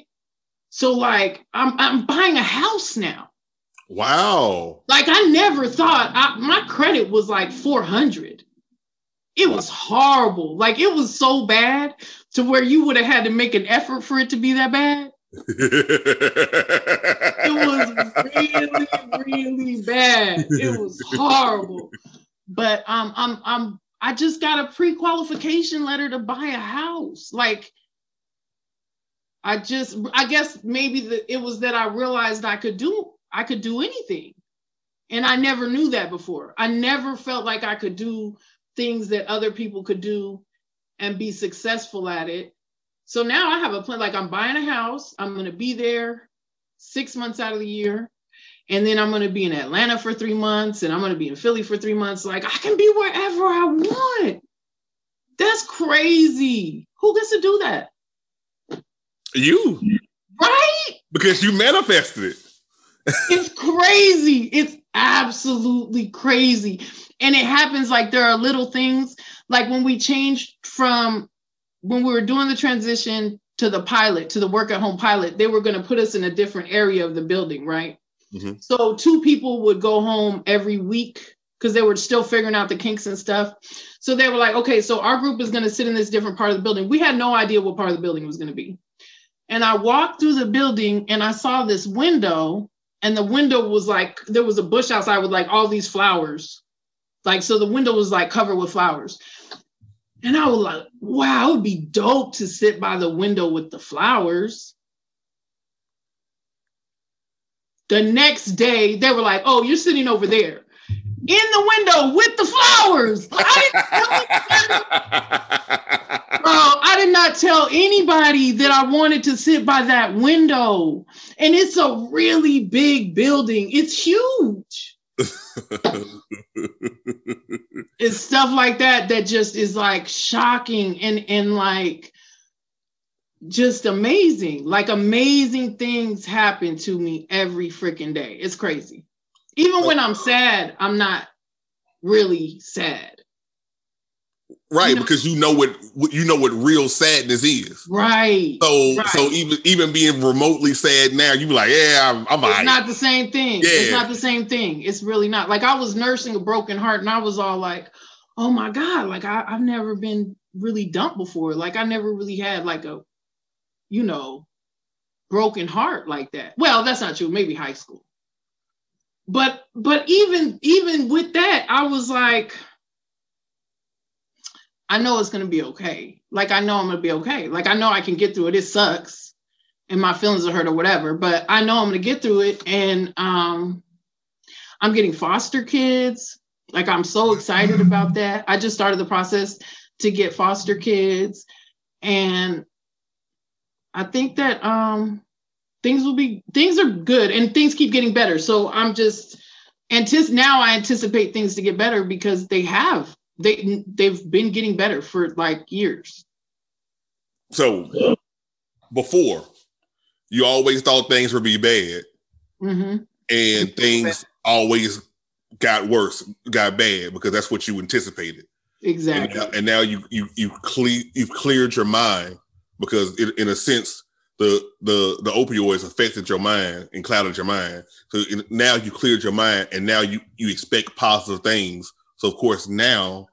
So like I'm I'm buying a house now. Wow. Like I never thought I, my credit was like 400. It was horrible. Like it was so bad to where you would have had to make an effort for it to be that bad. it was really, really bad. It was horrible. But um, I'm I'm I just got a pre-qualification letter to buy a house. Like I just I guess maybe the, it was that I realized I could do I could do anything. And I never knew that before. I never felt like I could do things that other people could do and be successful at it. So now I have a plan like I'm buying a house, I'm going to be there 6 months out of the year. And then I'm going to be in Atlanta for 3 months and I'm going to be in Philly for 3 months like I can be wherever I want. That's crazy. Who gets to do that? You. Right? Because you manifested it. It's crazy. It's absolutely crazy. And it happens like there are little things like when we changed from when we were doing the transition to the pilot, to the work at home pilot, they were going to put us in a different area of the building, right? Mm-hmm. So two people would go home every week because they were still figuring out the kinks and stuff. So they were like, okay, so our group is going to sit in this different part of the building. We had no idea what part of the building was going to be. And I walked through the building and I saw this window, and the window was like, there was a bush outside with like all these flowers. Like, so the window was like covered with flowers. And I was like, wow, it would be dope to sit by the window with the flowers. The next day, they were like, oh, you're sitting over there in the window with the flowers. I Bro, I did not tell anybody that I wanted to sit by that window. And it's a really big building. It's huge. it's stuff like that that just is like shocking and and like just amazing. Like amazing things happen to me every freaking day. It's crazy. Even when I'm sad, I'm not really sad. Right, you know? because you know what you know what real sadness is. Right. So right. so even even being remotely sad now, you be like, yeah, I'm, I'm It's right. not the same thing. Yeah. It's not the same thing. It's really not. Like I was nursing a broken heart, and I was all like, oh my god, like I, I've never been really dumped before. Like I never really had like a, you know, broken heart like that. Well, that's not true. Maybe high school but but even even with that i was like i know it's to be okay. Like i know i'm to be okay. Like i know i can get through it. It sucks and my feelings are hurt or whatever but i know i'm to get through it and um i'm getting foster kids. Like i'm so excited about that. I just started the process to get foster kids and i think that um things will be things are good and things keep getting better. So i'm just antici- now i anticipate things to get better because they have they they've been getting better for like years so before you always thought things would be bad mm-hmm. and things always got worse got bad because that's what you anticipated exactly and now, and now you you you cle- you've cleared your mind because it, in a sense the the the opioids affected your mind and clouded your mind. So now you cleared your mind, and now you you expect positive things. So of course now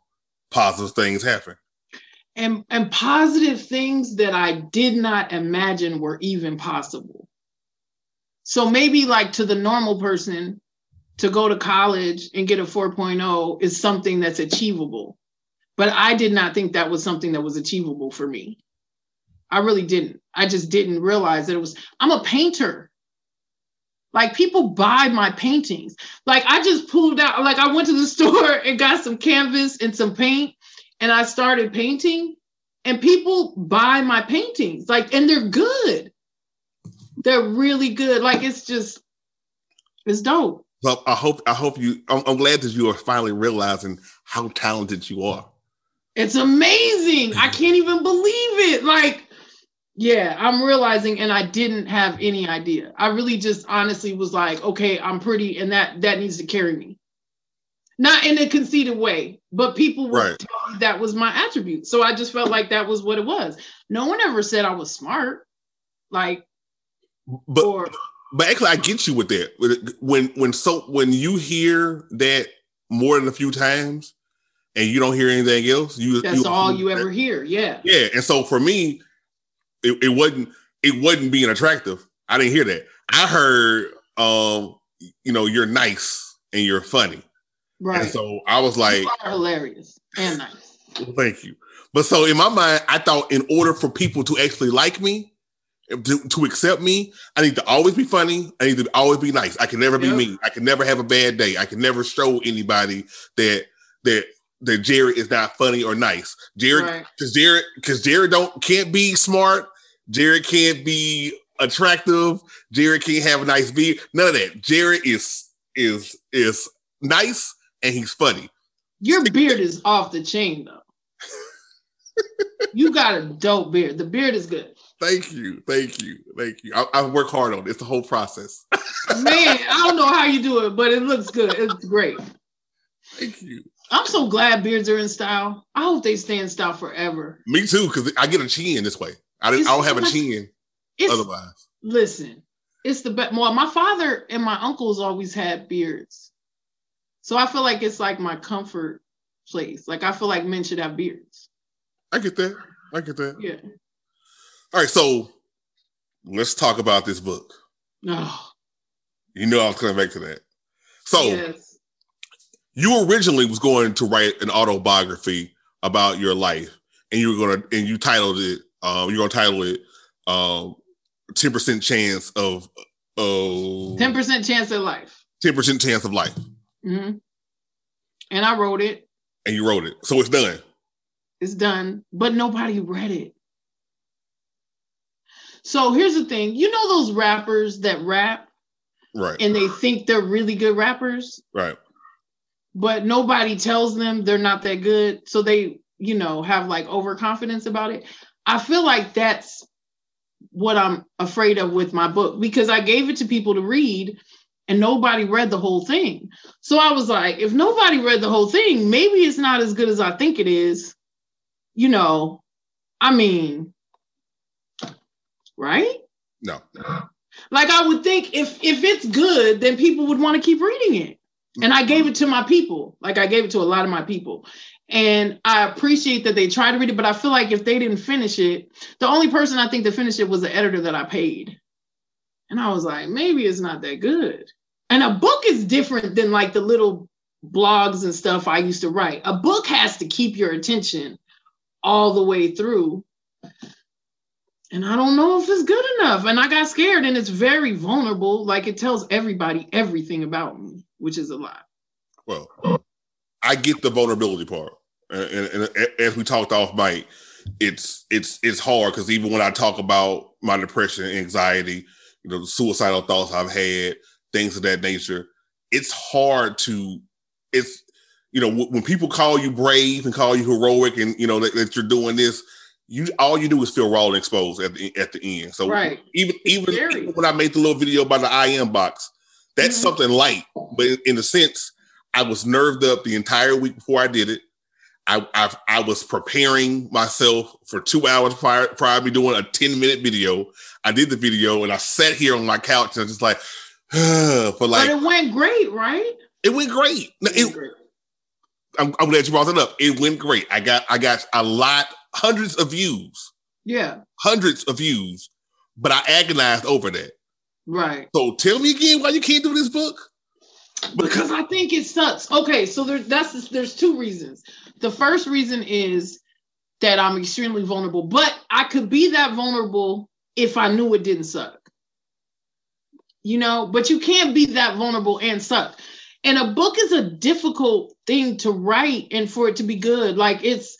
positive things happen. And and positive things that I did not imagine were even possible. So maybe like to the normal person, to go to college and get a 4.0 is something that's achievable. But I did not think that was something that was achievable for me. I really didn't. I just didn't realize that it was, I'm a painter. Like people buy my paintings. Like I just pulled out, like I went to the store and got some canvas and some paint and I started painting and people buy my paintings. Like, and they're good. They're really good. Like it's just, it's dope. Well, I hope I hope you. I'm, I'm, glad that you are finally realizing how talented you are. It's amazing. I mm-hmm. can't even believe it. Like, yeah, I'm realizing, and I didn't have any idea. I really just honestly was like, okay, I'm pretty, and that that needs to carry me. Not in a conceited way, but people would right. tell me that was my attribute. So I just felt like that was what it was. No one ever said I was smart. Like, but or, but actually, I get you with that. When when so when you hear that more than a few times, and you don't hear anything else, you that's you, all you ever hear. Yeah, yeah. And so for me, it, it wasn't it wasn't being attractive. I didn't hear that. I heard, um, you know, you're nice and you're funny. Right. And so I was like, hilarious and nice. Thank you. But so in my mind, I thought in order for people to actually like me, to, to, accept me, I need to always be funny. I need to always be nice. I can never be yep. mean. I can never have a bad day. I can never show anybody that that that Jared is not funny or nice. Jared, because right. Jared, because Jared don't can't be smart. Jared can't be attractive. Jared can't have a nice beard. None of that. Jared is is is nice and he's funny. Your beard is off the chain though. you got a dope beard. The beard is good. Thank you, thank you, thank you. I, I work hard on it. It's the whole process. Man, I don't know how you do it, but it looks good. It's great. Thank you. I'm so glad beards are in style. I hope they stay in style forever. Me too, because I get a chin this way. I, I don't have a chin otherwise. Listen, it's the best. Well, my father and my uncles always had beards. So I feel like it's like my comfort place. Like I feel like men should have beards. I get that. I get that. Yeah. All right, so let's talk about this book. Oh. You know I was coming back to that. So yes. You originally was going to write an autobiography about your life, and you were gonna and you titled it. Um, you're gonna title it um, "10 percent chance of." Ten percent chance of life. Ten percent chance of life. Mm-hmm. And I wrote it. And you wrote it, so it's done. It's done, but nobody read it. So here's the thing you know those rappers that rap? Right. And they think they're really good rappers? Right. But nobody tells them they're not that good. So they, you know, have like overconfidence about it. I feel like that's what I'm afraid of with my book because I gave it to people to read and nobody read the whole thing. So I was like, if nobody read the whole thing, maybe it's not as good as I think it is. You know, I mean, right? No. Like I would think if if it's good, then people would want to keep reading it. And I gave it to my people. Like I gave it to a lot of my people. And I appreciate that they tried to read it, but I feel like if they didn't finish it, the only person I think that finished it was the editor that I paid. And I was like, maybe it's not that good. And a book is different than like the little blogs and stuff I used to write. A book has to keep your attention all the way through and I don't know if it's good enough. And I got scared, and it's very vulnerable. Like it tells everybody everything about me, which is a lot. Well, I get the vulnerability part, and, and, and as we talked off mic, it's it's it's hard because even when I talk about my depression, anxiety, you know, the suicidal thoughts I've had, things of that nature, it's hard to it's you know when people call you brave and call you heroic, and you know that, that you're doing this you all you do is feel raw and exposed at the at the end. So right. even even, even, when I made the little video about the im box, that's mm-hmm. something light, but in, a sense, I was nerved up the entire week before I did it. I I, I was preparing myself for two hours prior, prior to me doing a 10 minute video. I did the video and I sat here on my couch and I was just like, for like. But it went great, right? It went great. It, it great. I'm, I'm glad you brought it up. It went great. I got I got a lot hundreds of views. Yeah. Hundreds of views. But I agonized over that. Right. So tell me again why you can't do this book. Because I think it sucks. Okay, so there, that's there's two reasons. The first reason is that I'm extremely vulnerable, but I could be that vulnerable if I knew it didn't suck. You know, but you can't be that vulnerable and suck. And a book is a difficult thing to write and for it to be good. Like it's,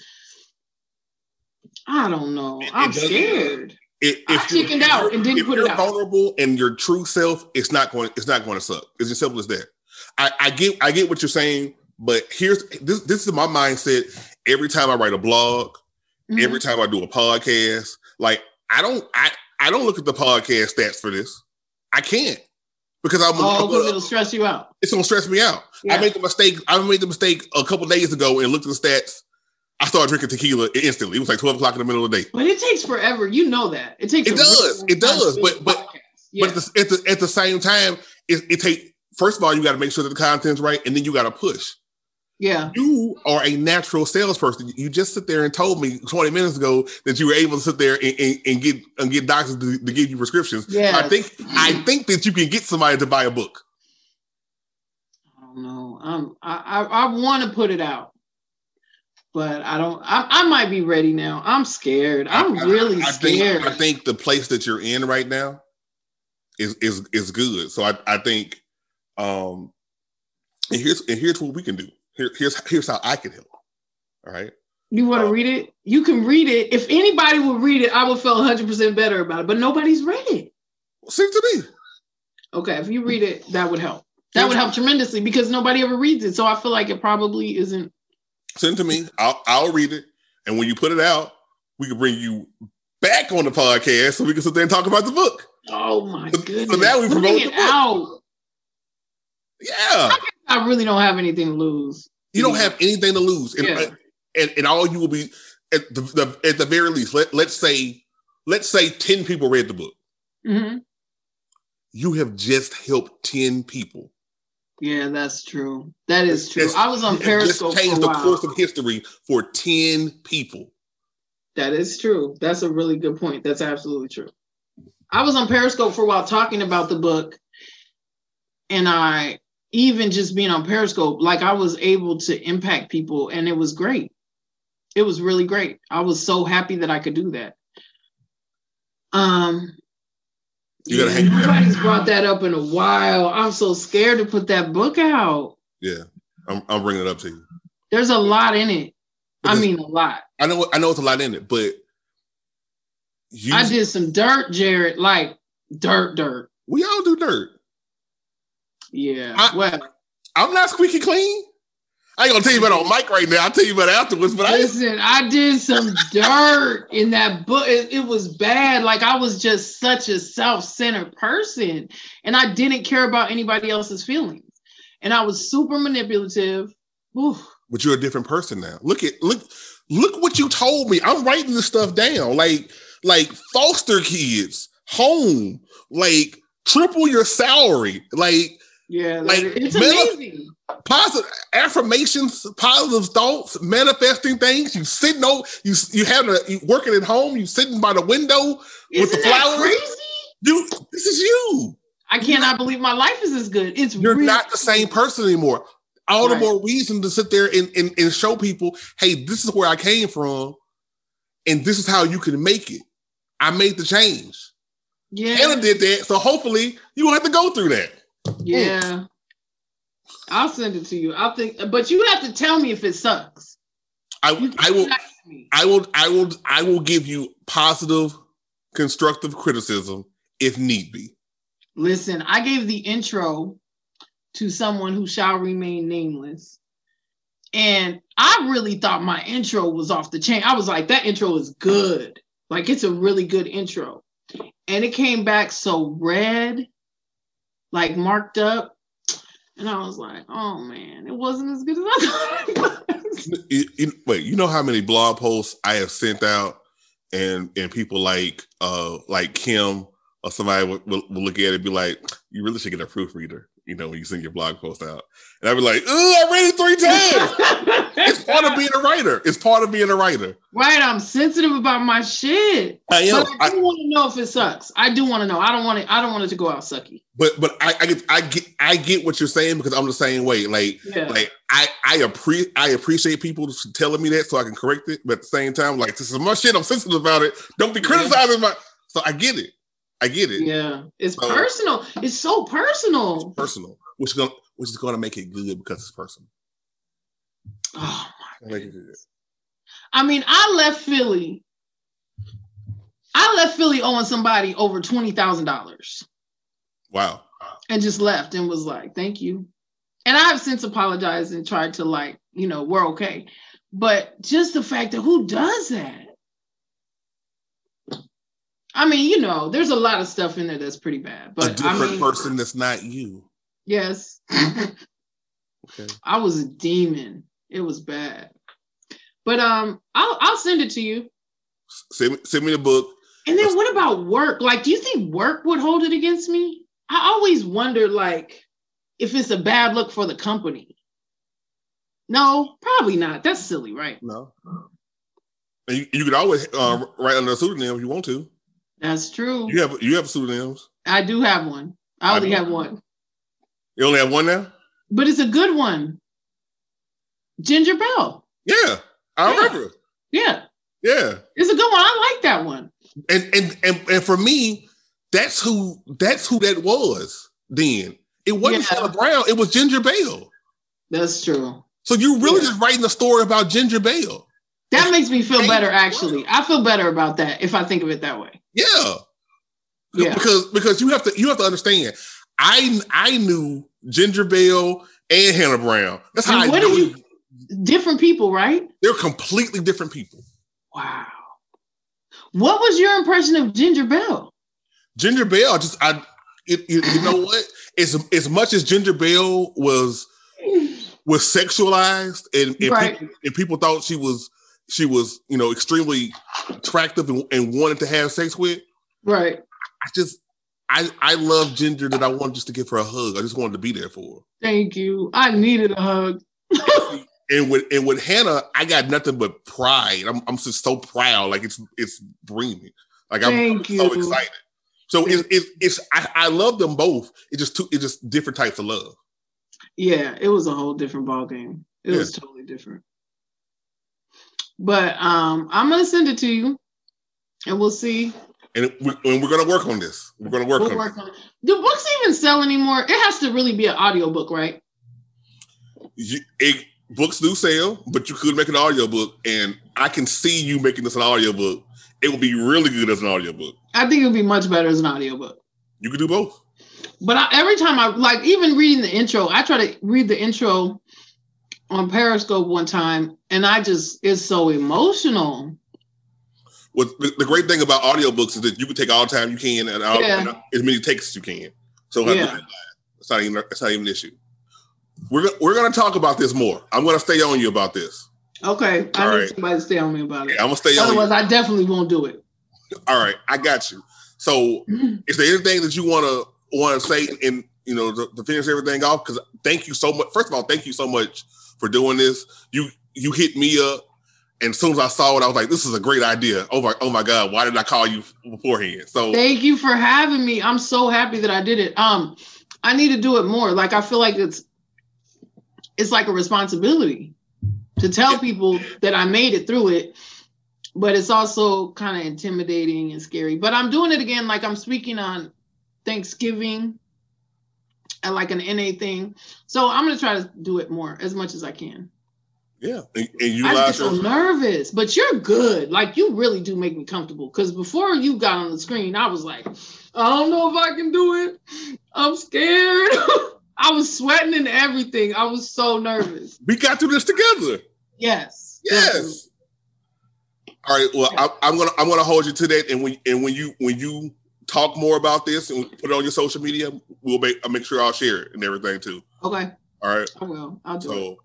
I don't know. It- it I'm doesn't- scared. It, I you're- chickened out and didn't if put it you're out. vulnerable and your true self, it's not going. It's not going to suck. It's as simple as that. I, I get. I get what you're saying, but here's this. This is my mindset. Every time I write a blog, Mhm. every time I do a podcast, like I don't. I I don't look at the podcast stats for this. I can't because I'm. oh, because it'll stress you out. it's gonna stress me out. I made the mistake. I made the mistake a couple days ago and looked at the stats. I started drinking tequila instantly. It was like 12 o'clock in the middle of the day. But it takes forever. You know that. It takes It does. It does. do But- but- Yeah. But at the, at the at the same time, it, it take first of all, you got to make sure that the content's right, and then you got to push. yeah. You are a natural salesperson. You just sit there and told me 20 minutes ago that you were able to sit there and, and, and get and get doctors to, to give you prescriptions. Yes. I think I think that you can get somebody to buy a book. I don't know. Um, I I, I want to put it out, but I don't. I, I might be ready now. I'm scared. I'm I- I- really I think, scared. I think the place that you're in right now is is is good. So I, I think um and here's and here's what we can do. Here, here's here's how I can help. All right. you want to um, read it? You can read it. If anybody would read it, I would feel 100 percent better about it. But nobody's read it. Seems to me. Okay, if you read it, that would help. That would help tremendously because nobody ever reads it. So I feel like it probably isn't. Send to me. I'll I'll read it. And when you put it out, we can bring you back on the podcast so we can sit there and talk about the book. Oh my So- so now we promote it out. Yeah. I really don't have anything to lose. You don't have anything to lose. And, Yeah. and, and all you will be at the, the at the very least, let, let's say, let's say 10 people read the book. Mhm. You have just helped 10 people. Yeah, that's true. That is true. It's- I was on Periscope just for changed the course of history for 10 people. That is true. That's a really good point. That's absolutely true. I was on Periscope for a while talking about the book, and I even just being on Periscope, like I was able to impact people, and it was great. It was really great. I was so happy that I could do that. Um, You gotta hang- nobody's brought that up in a while. I'm so scared to put that book out. Yeah. I'm, I'm bringing it up to you. There's a lot in it. I mean, a lot. I know, I know it's a lot in it, but you, I did some dirt, Jared, like dirt, dirt. we all do dirt. Yeah. I- well, I'm not squeaky clean. I ain't gonna tell you about it on mic right now. I'll tell you about it afterwards, but I, listen, I did some dirt in that book. It, it was bad. Like I was just such a self-centered person, and I didn't care about anybody else's feelings, and I was super manipulative. Oof. but you're a different person now. Look at look look what you told me. I'm writing this stuff down. Like like foster kids, home, like triple your salary, like Yeah, Like, like, it's amazing. positive affirmations, positive thoughts, manifesting things. You sitting on you you having a you working at home. You sitting by the window with the Isn't flowers. crazy? Dude, this is you. I cannot believe my life is as good. It's You're really not the same person anymore. All Right. the more reason to sit there and, and, and show people, hey, this is where I came from, and this is how you can make it. I made the change. Yeah, Anna did that, so hopefully you won't have to go through that. Yeah. I'll send it to you. I'll think, but you have to tell me if it sucks. I, I will can't ask me. I will I will I will give you positive, constructive criticism if need be. Listen, I gave the intro to someone who shall remain nameless. And I really thought my intro was off the chain. I was like, that intro is good. Like, it's a really good intro. And it came back so red, like marked up. And I was like, oh man, it wasn't as good as I thought it you- wait, you know how many blog posts I have sent out, and and people like uh like Kim or somebody will, will, will look at it and be like, you really should get a proofreader. You know, when you send your blog post out, and I'd be like, oh, I read it three times. it's part of being a writer. It's part of being a writer. right. I'm sensitive about my shit. I am. But I do want to know if it sucks. I do want to know. I don't want it. I don't want it to go out sucky. but but I, I get I get I get what you're saying because I'm the same way. Like Yeah. like I I appreciate I appreciate people telling me that so I can correct it. But at the same time, like this is my shit. I'm sensitive about it. Don't be Yeah. criticizing my. So I get it. I get it. yeah. It's So- personal. It's so personal. Personal, which is gonna which is gonna make it good because it's personal. Oh, Gonna make it good. I mean, I left Philly. I left Philly owing somebody over twenty thousand dollars Wow. and just left and was like, "Thank you." And I have since apologized and tried to like, you know, we're okay. But just the fact that who does that? I mean, you know, there's a lot of stuff in there that's pretty bad. a But I different mean, person that's not you. yes, Okay. I was a demon. It was bad. But um, I'll I'll send it to you. Send me, send me the book. And then what about work? Like, do you think work would hold it against me? I always wonder, like, if it's a bad look for the company. No, probably not. That's silly, right? No. And you, you can always uh, write under a pseudonym if you want to. That's true. You have you have pseudonyms. I do have one. I only have one, You only have one now. but it's a good one. Ginger Bell. Yeah, I Yeah. remember. Yeah, Yeah, it's a good one. I like that one. and and and and for me, that's who that's who that was. Then it wasn't Yeah. Hannah Brown. It was Ginger Bell. That's true. So you're really Yeah. just writing a story about Ginger Bell. That makes me feel better, actually. I feel better about that if I think of it that way. Yeah. Yeah. Because because you have to you have to understand. I I knew Ginger Bell and Hannah Brown. That's how And I knew you- Different people, right? they're completely different people. Wow. What was your impression of Ginger Bell? Ginger Bell, just I it, you, you know what? As as much as Ginger Bell was was sexualized and and, Right. people, and people thought she was she was you know extremely attractive and, and wanted to have sex with. Right. I just I I love Ginger that I wanted just to give her a hug. I just wanted to be there for her. Thank you. I needed a hug. And with and with Hannah, I got nothing but pride. I'm I'm just so proud. Like it's it's breathing. Like I'm, I'm so excited. So it's it's, it's I, I love them both. It just two it's just different types of love. Yeah, it was a whole different ball game. It was totally different. But um, I'm gonna send it to you, and we'll see. And, we, and we're gonna work on this. We're gonna work We'll on work on it. Do books even sell anymore? It has to really be an audiobook, right? You, it. Books do sell, but you could make an audiobook, and I can see you making this an audiobook. It will be really good as an audiobook. I think it would be much better as an audiobook. You could do both. But I, every time I like, even reading the intro, I try to read the intro on Periscope one time, and I just it's so emotional. What the, the great thing about audiobooks is that you can take all the time you can and, all, Yeah. and as many takes as you can. So Yeah. it's not even it's not even an issue. We're we're gonna talk about this more. I'm gonna stay on you about this. Okay, I All need right. somebody to stay on me about it. I'm gonna stay on you. Otherwise, I definitely won't do it. All right, I got you. So mm-hmm. is there anything that you wanna wanna say and you know to, to finish everything off? Because thank you so much. First of all, thank you so much for doing this. You you hit me up. And as soon as I saw it, I was like, "This is a great idea." Oh my, oh my God! Why did I call you beforehand? So Thank you for having me. I'm so happy that I did it. Um, I need to do it more. Like I feel like it's it's like a responsibility to tell people that I made it through it. But it's also kind of intimidating and scary. But I'm doing it again. Like I'm speaking on Thanksgiving like an NA thing. So I'm gonna try to do it more as much as I can. yeah, and, and you I get so nervous, but you're good. Like you really do make me comfortable. Because before you got on the screen, I was like, I don't know if I can do it. I'm scared. I was sweating and everything. I was so nervous. We got through this together. Yes. definitely. Yes. All right. Well, I, I'm gonna I'm gonna hold you to that, and when and when you when you talk more about this and put it on your social media, we'll make I'll make sure I'll share it and everything too. Okay. All right. I will. I'll do it. So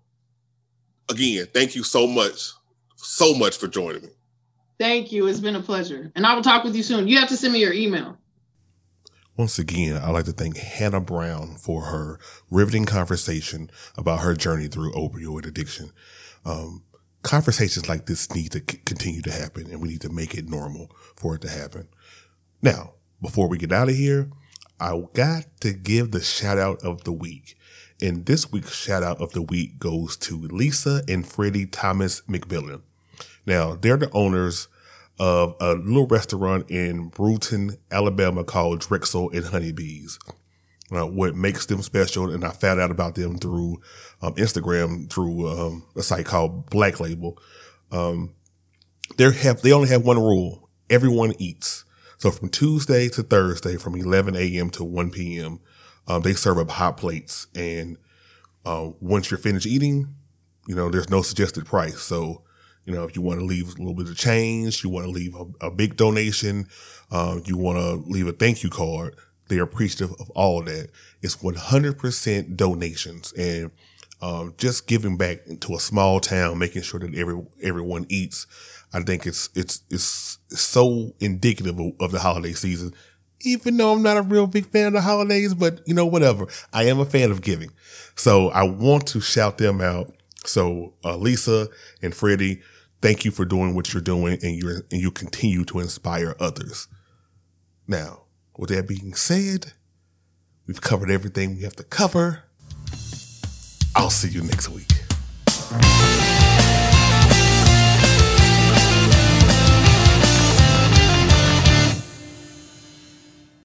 again, thank you so much, so much for joining me. Thank you. It's been a pleasure. And I will talk with you soon. You have to send me your email. Once again, I'd like to thank Hannah Brown for her riveting conversation about her journey through opioid addiction. Um, conversations like this need to c- continue to happen, and we need to make it normal for it to happen. Now, before we get out of here, I got to give the shout out of the week. And this week's shout out of the week goes to Lisa and Freddie Thomas McMillan. Now, they're the owners of a little restaurant in Brewton, Alabama called Drexell and Honeybees. Uh, what makes them special, and I found out about them through um, Instagram through um, a site called Black Label. Um, they have they only have one rule: everyone eats. So from Tuesday to Thursday, from 11 a.m. to 1 p.m., um, they serve up hot plates, and uh, once you're finished eating, you know there's no suggested price. So you know if you want to leave a little bit of change, you want to leave a, a big donation, uh, you want to leave a thank you card they're appreciative of all that. It's 100% donations and um, just giving back to a small town, making sure that every everyone eats. I think it's it's it's so indicative of, the holiday season. Even though I'm not a real big fan of the holidays, but you know whatever, I am a fan of giving. So I want to shout them out. So uh, Lisa and Freddie, thank you for doing what you're doing, and you and you continue to inspire others. Now, with that being said, we've covered everything we have to cover. I'll see you next week.